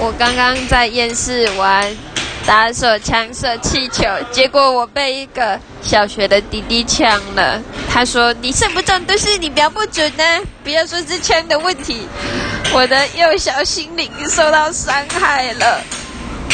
我刚刚在夜市玩打手枪射气球，结果我被一个小学的弟弟抢了。他说：“你射不中都是你瞄不准呢，不要说是枪的问题。”我的幼小心灵受到伤害了。